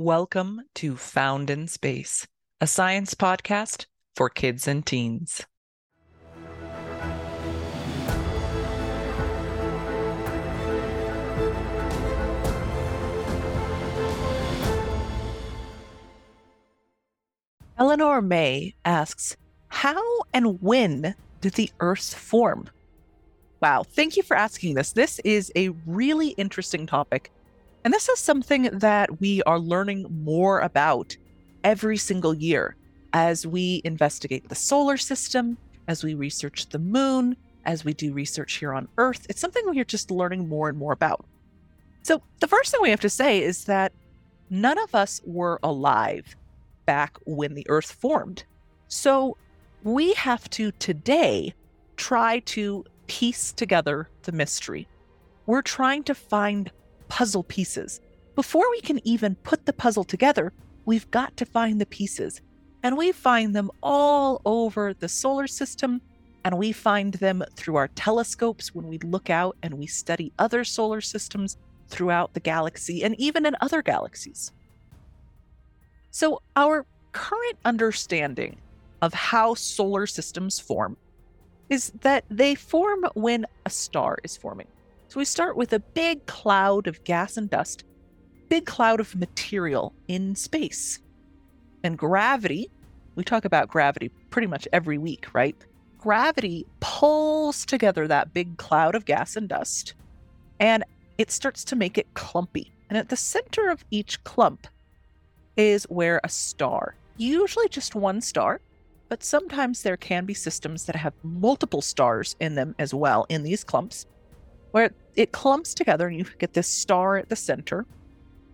Welcome to Found in Space, a science podcast for kids and teens. Eleanor May asks, How and when did the Earth form? Wow, thank you for asking this. This is a really interesting topic. And this is something that we are learning more about every single year as we investigate the solar system, as we research the moon, as we do research here on Earth. It's something we're just learning more and more about. So, the first thing we have to say is that none of us were alive back when the Earth formed. So we have to today try to piece together the mystery. We're trying to find puzzle pieces. Before we can even put the puzzle together, we've got to find the pieces. And we find them all over the solar system, and we find them through our telescopes when we look out and we study other solar systems throughout the galaxy and even in other galaxies. So, our current understanding of how solar systems form is that they form when a star is forming. So, we start with a big cloud of gas and dust, big cloud of material in space. And gravity, we talk about gravity pretty much every week, right? Gravity pulls together that big cloud of gas and dust, and it starts to make it clumpy. And at the center of each clump is where a star, usually just one star, but sometimes there can be systems that have multiple stars in them as well in these clumps, where it clumps together and you get this star at the center.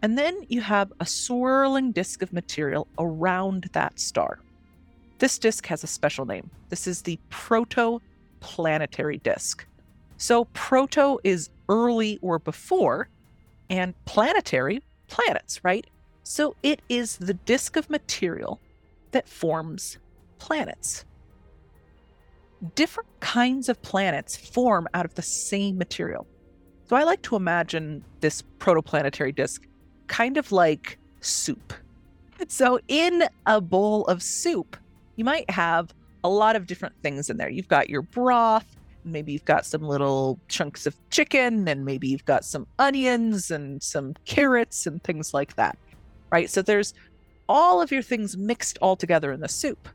And then you have a swirling disk of material around that star. This disk has a special name. This is the protoplanetary disk. So, proto is early or before, and planetary, planets, right? So it is the disk of material that forms planets. Different kinds of planets form out of the same material. So I like to imagine this protoplanetary disk kind of like soup. So in a bowl of soup, you might have a lot of different things in there. You've got your broth, maybe you've got some little chunks of chicken, and maybe you've got some onions and some carrots and things like that right? So there's all of your things mixed all together in the soup.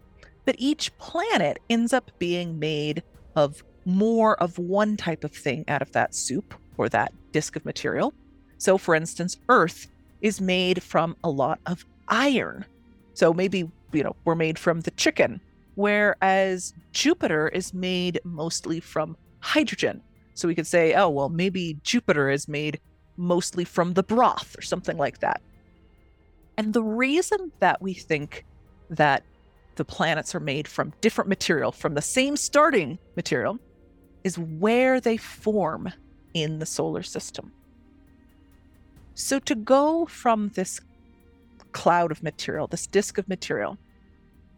But each planet ends up being made of more of one type of thing out of that soup or that disk of material. So, for instance, Earth is made from a lot of iron. So maybe, you know, we're made from the chicken, whereas Jupiter is made mostly from hydrogen. So we could say, oh, well, maybe Jupiter is made mostly from the broth or something like that. And the reason that we think that the planets are made from different material, from the same starting material, is where they form in the solar system. So, to go from this cloud of material, this disk of material,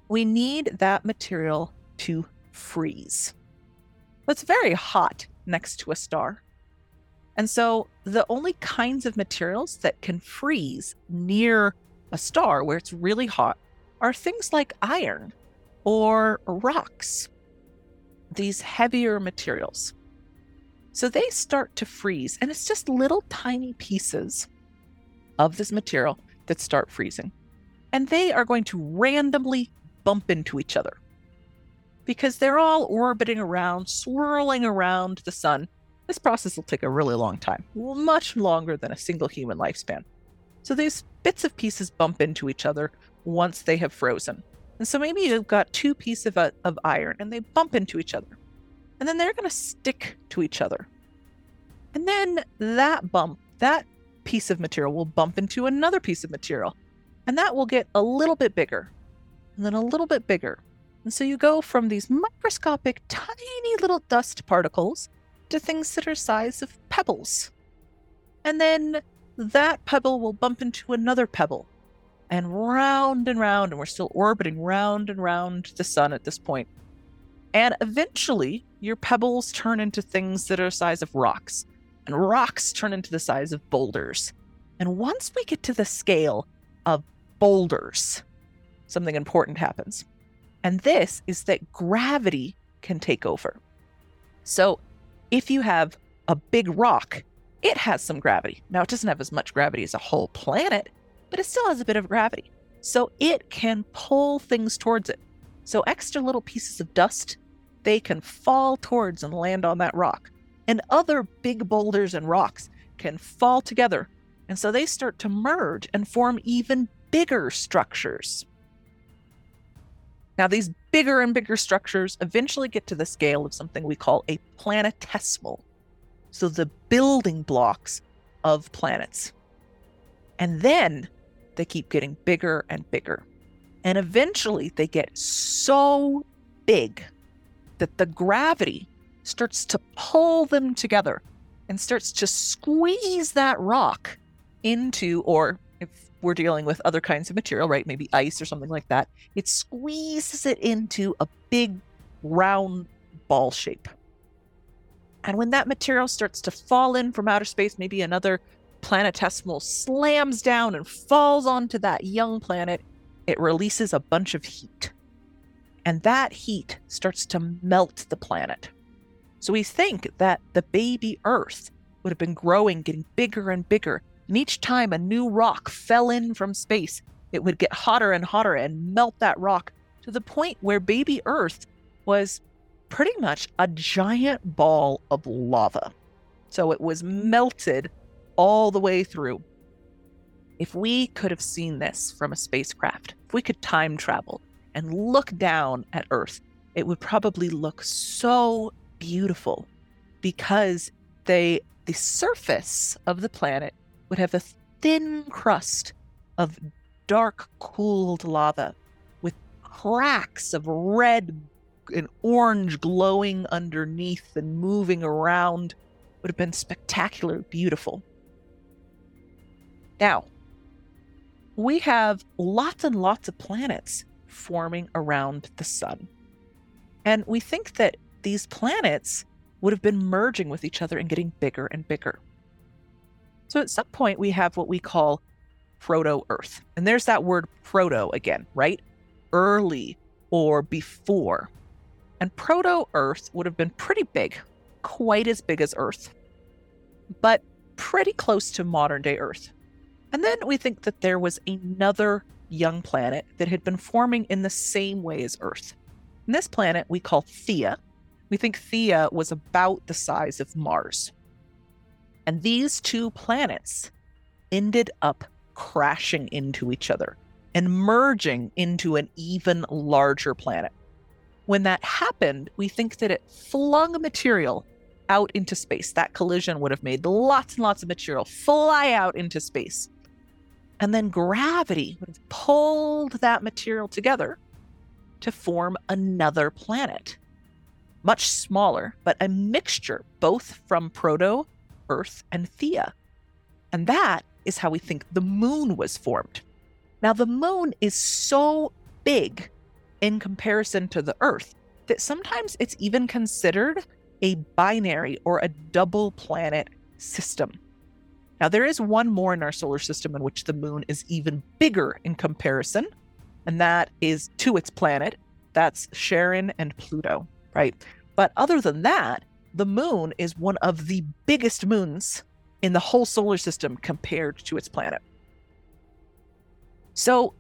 we need that material to freeze. It's very hot next to a star. And so, the only kinds of materials that can freeze near a star where it's really hot are things like iron or rocks, these heavier materials. So they start to freeze, and it's just little tiny pieces of this material that start freezing. And they are going to randomly bump into each other because they're all orbiting around, swirling around the sun. This process will take a really long time, much longer than a single human lifespan. So these bits of pieces bump into each other once they have frozen. And so maybe you've got two pieces of, uh, of iron and they bump into each other. And then they're going to stick to each other. And then that bump, that piece of material will bump into another piece of material. And that will get a little bit bigger and then a little bit bigger. And so you go from these microscopic, tiny little dust particles to things that are size of pebbles. And then that pebble will bump into another pebble and round and round, and we're still orbiting round and round the sun at this point. And eventually, your pebbles turn into things that are the size of rocks, and rocks turn into the size of boulders. And once we get to the scale of boulders, something important happens. And this is that gravity can take over. So if you have a big rock, it has some gravity. Now, it doesn't have as much gravity as a whole planet, but it still has a bit of gravity. So it can pull things towards it. So extra little pieces of dust, they can fall towards and land on that rock. And other big boulders and rocks can fall together. And so they start to merge and form even bigger structures. Now, these bigger and bigger structures eventually get to the scale of something we call a planetesimal. So, the building blocks of planets. And then they keep getting bigger and bigger. And eventually they get so big that the gravity starts to pull them together and starts to squeeze that rock into, or if we're dealing with other kinds of material, right? Maybe ice or something like that. It squeezes it into a big round ball shape. And when that material starts to fall in from outer space, maybe another planetesimal slams down and falls onto that young planet, it releases a bunch of heat. And that heat starts to melt the planet. So we think that the baby Earth would have been growing, getting bigger and bigger, and each time a new rock fell in from space, it would get hotter and hotter and melt that rock to the point where baby Earth was pretty much a giant ball of lava. So it was melted all the way through. If we could have seen this from a spacecraft, if we could time travel and look down at Earth, it would probably look so beautiful because they the surface of the planet would have a thin crust of dark, cooled lava with cracks of red and orange glowing underneath and moving around. Would have been spectacular, beautiful. Now, we have lots and lots of planets forming around the sun. And we think that these planets would have been merging with each other and getting bigger and bigger. So at some point, we have what we call proto Earth. And there's that word proto again, right? Early or before. And proto Earth would have been pretty big, quite as big as Earth, but pretty close to modern day Earth. And then we think that there was another young planet that had been forming in the same way as Earth. And this planet we call Theia. We think Theia was about the size of Mars. And these two planets ended up crashing into each other and merging into an even larger planet. When that happened, we think that it flung material out into space. That collision would have made lots and lots of material fly out into space. And then gravity would have pulled that material together to form another planet. Much smaller, but a mixture both from proto Earth and Theia. And that is how we think the moon was formed. Now, the moon is so big in comparison to the Earth that sometimes it's even considered a binary or a double planet system. Now, there is one more in our solar system in which the moon is even bigger in comparison, and that is to its planet. That's Charon and Pluto, right? But other than that, the moon is one of the biggest moons in the whole solar system compared to its planet. So,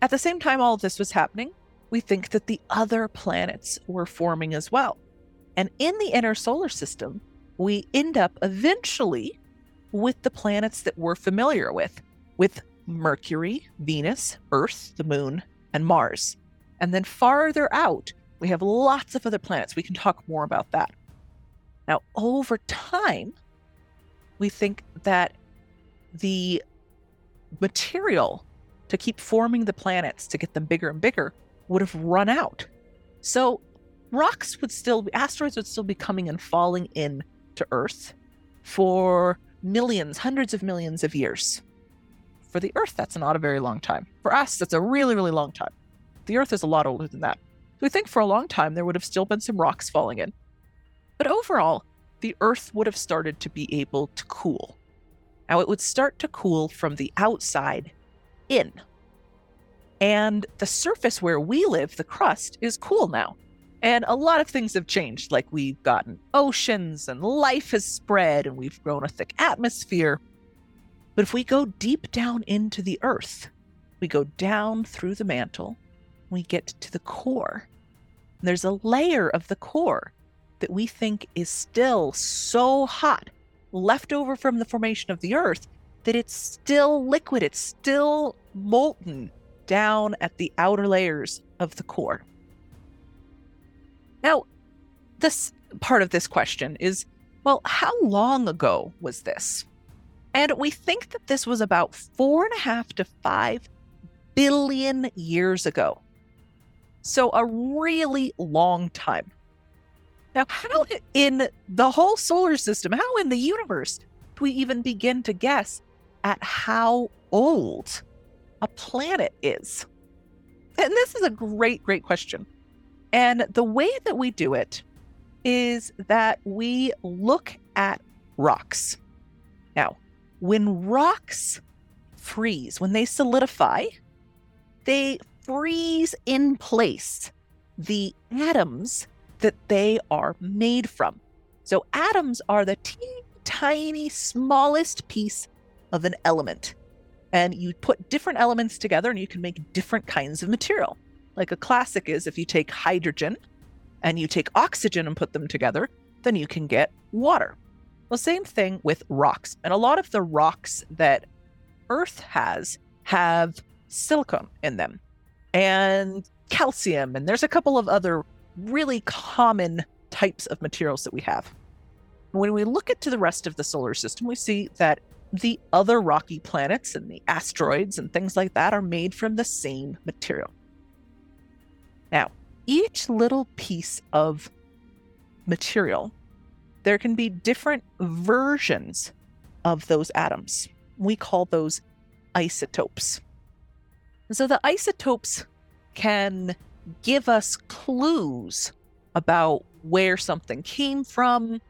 at the same time all this was happening, we think that the other planets were forming as well. And in the inner solar system, we end up eventually with the planets that we're familiar with, with Mercury, Venus, Earth, the moon, and Mars. And then farther out, we have lots of other planets. We can talk more about that. Now, over time, we think that the material to keep forming the planets to get them bigger and bigger would have run out. So rocks would still be, asteroids would still be coming and falling in to Earth for millions, hundreds of millions of years. For the Earth, that's not a very long time. For us, that's a really, really long time. The Earth is a lot older than that. So we think for a long time there would have still been some rocks falling in. But overall, the Earth would have started to be able to cool. Now, it would start to cool from the outside in. And the surface where we live, the crust, is cool now. And a lot of things have changed, like we've gotten oceans and life has spread and we've grown a thick atmosphere. But if we go deep down into the earth, we go down through the mantle, we get to the core. There's a layer of the core that we think is still so hot, left over from the formation of the earth, that it's still liquid, it's still molten down at the outer layers of the core. Now, this part of this question is well, how long ago was this? And we think that this was about four and a half to five billion years ago. So, a really long time. Now, how in the whole solar system, how in the universe do we even begin to guess at how old a planet is? And this is a great, great question. And the way that we do it is that we look at rocks. Now, when rocks freeze, when they solidify, they freeze in place the atoms that they are made from. So, atoms are the teeny tiny, smallest piece of an element. And you put different elements together and you can make different kinds of material. Like a classic is if you take hydrogen and you take oxygen and put them together, then you can get water. Well, same thing with rocks. And a lot of the rocks that Earth has have silicon in them and calcium. And there's a couple of other really common types of materials that we have. When we look at to the rest of the solar system, we see that the other rocky planets and the asteroids and things like that are made from the same material. Now, each little piece of material, there can be different versions of those atoms. We call those isotopes. So the isotopes can give us clues about where something came from.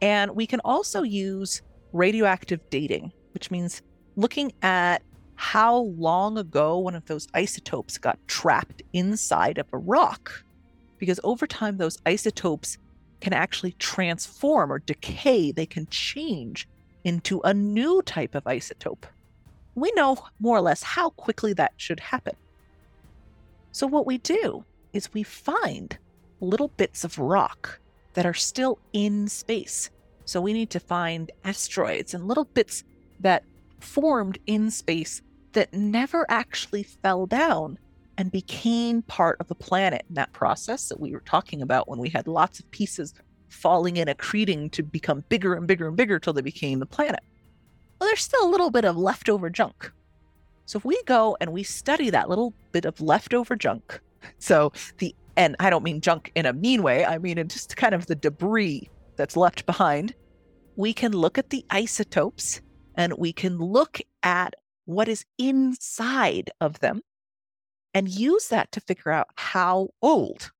And we can also use radioactive dating, which means looking at how long ago one of those isotopes got trapped inside of a rock. Because over time, those isotopes can actually transform or decay, they can change into a new type of isotope. We know more or less how quickly that should happen. So, what we do is we find little bits of rock that are still in space. So, we need to find asteroids and little bits that formed in space that never actually fell down and became part of the planet in that process that we were talking about when we had lots of pieces falling in, accreting to become bigger and bigger and bigger till they became the planet. Well, there's still a little bit of leftover junk. So if we go and we study that little bit of leftover junk, so the and I don't mean junk in a mean way, I mean in just kind of the debris that's left behind, we can look at the isotopes and we can look at what is inside of them and use that to figure out how old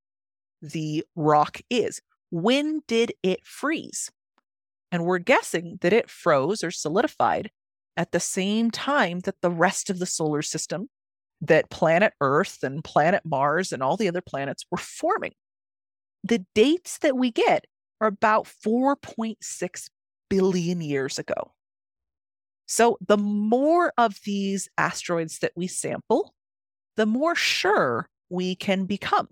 the rock is. When did it freeze? And we're guessing that it froze or solidified at the same time that the rest of the solar system, that planet Earth and planet Mars and all the other planets were forming. The dates that we get are about 4.6 billion years ago. So, the more of these asteroids that we sample, the more sure we can become.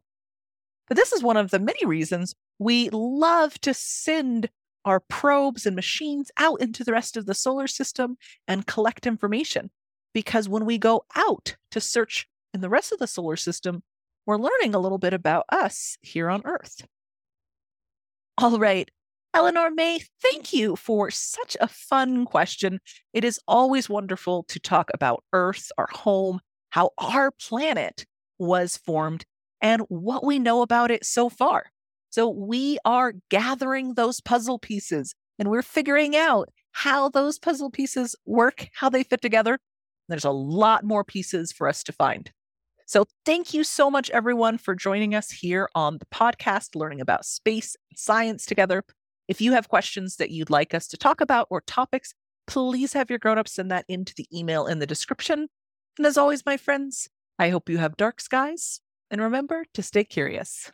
But this is one of the many reasons we love to send our probes and machines out into the rest of the solar system and collect information. Because when we go out to search in the rest of the solar system, we're learning a little bit about us here on Earth. All right, Eleanor May, thank you for such a fun question. It is always wonderful to talk about Earth, our home, how our planet was formed, and what we know about it so far. So we are gathering those puzzle pieces and we're figuring out how those puzzle pieces work, how they fit together. There's a lot more pieces for us to find. So, thank you so much, everyone, for joining us here on the podcast, learning about space and science together. If you have questions that you'd like us to talk about or topics, please have your grown-ups send that into the email in the description. And as always, my friends, I hope you have dark skies and remember to stay curious.